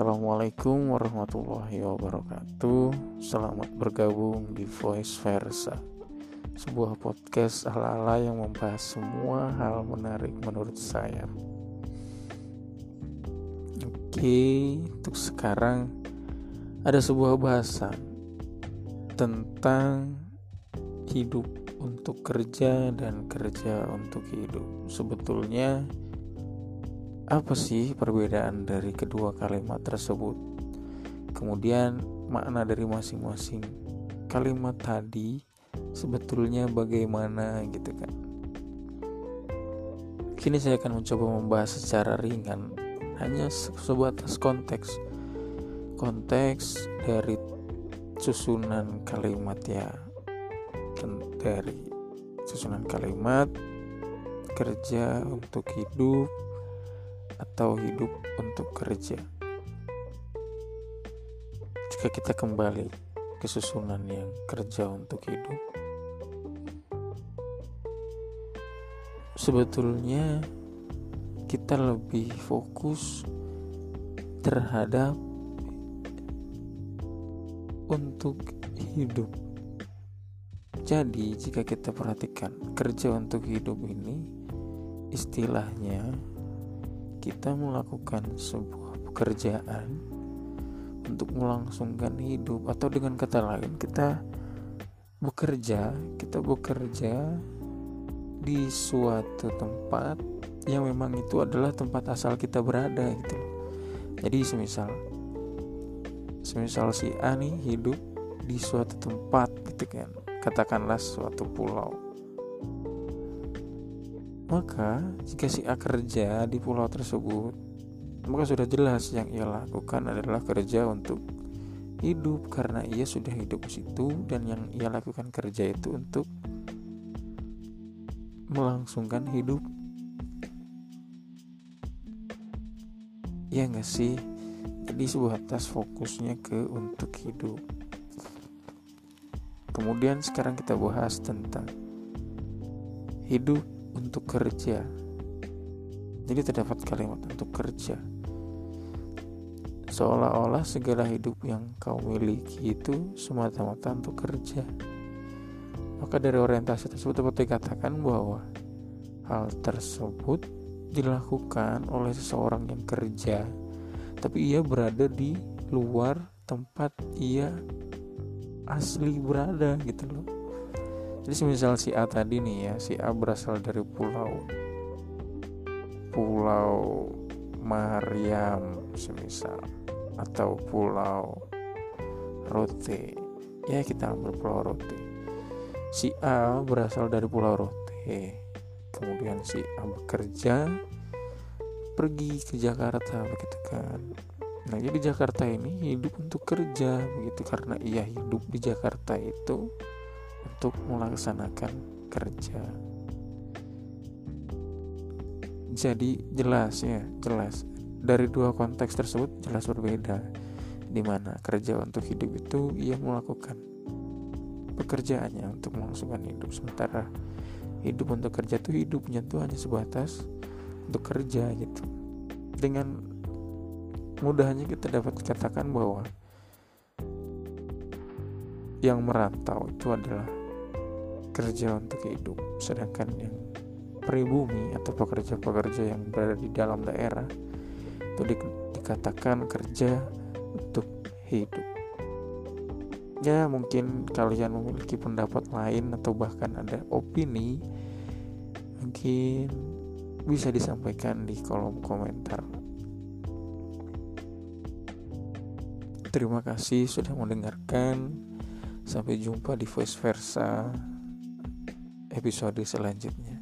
Assalamualaikum warahmatullahi wabarakatuh. Selamat bergabung di Voice Versa Sebuah podcast ala-ala yang membahas semua hal menarik menurut saya. Oke, untuk sekarang ada sebuah bahasan Tentang hidup untuk kerja dan kerja untuk hidup. Sebetulnya apa sih perbedaan dari kedua kalimat tersebut? Kemudian makna dari masing-masing kalimat tadi sebetulnya bagaimana gitu kan. Kini saya akan mencoba membahas secara ringan hanya sebatas konteks konteks dari susunan kalimat ya dari susunan kalimat kerja untuk hidup atau hidup untuk kerja. Jika kita kembali ke susunan yang kerja untuk hidup, sebetulnya kita lebih fokus terhadap untuk hidup. Jadi, jika kita perhatikan kerja untuk hidup ini, istilahnya kita melakukan sebuah pekerjaan untuk melangsungkan hidup atau dengan kata lain kita bekerja kita bekerja di suatu tempat yang memang itu adalah tempat asal kita berada gitu jadi semisal semisal si A nih hidup di suatu tempat gitu kan. Katakanlah suatu pulau maka, jika si A kerja di pulau tersebut, maka sudah jelas yang ia lakukan adalah kerja untuk hidup karena ia sudah hidup di situ dan yang ia lakukan kerja itu untuk melangsungkan hidup. Ya nggak sih? Jadi sebuah tas fokusnya ke untuk hidup. Kemudian sekarang kita bahas tentang hidup untuk kerja. Jadi terdapat kalimat untuk kerja. Seolah-olah segala hidup yang kau miliki itu semata-mata untuk kerja. Maka dari orientasi tersebut dapat dikatakan bahwa hal tersebut dilakukan oleh seseorang yang kerja, tapi ia berada di luar tempat ia asli berada gitu loh jadi misal si A tadi nih ya si A berasal dari pulau. Pulau Mariam semisal. Atau pulau Rote. Ya kita ambil pulau Rote. Si A berasal dari pulau Rote. Kemudian si A bekerja pergi ke Jakarta begitu kan. Nah, jadi Jakarta ini hidup untuk kerja begitu. Karena ia hidup di Jakarta itu untuk melaksanakan kerja. Jadi jelas ya, jelas dari dua konteks tersebut jelas berbeda. Di mana kerja untuk hidup itu ia melakukan pekerjaannya untuk melangsungkan hidup, sementara hidup untuk kerja itu hidupnya tuh hanya sebatas untuk kerja gitu. Dengan mudahnya kita dapat katakan bahwa yang merantau itu adalah kerja untuk hidup. Sedangkan yang pribumi atau pekerja-pekerja yang berada di dalam daerah itu di, dikatakan kerja untuk hidup. Ya mungkin kalian memiliki pendapat lain atau bahkan ada opini mungkin bisa disampaikan di kolom komentar. Terima kasih sudah mendengarkan Sampai jumpa di voice versa episode selanjutnya.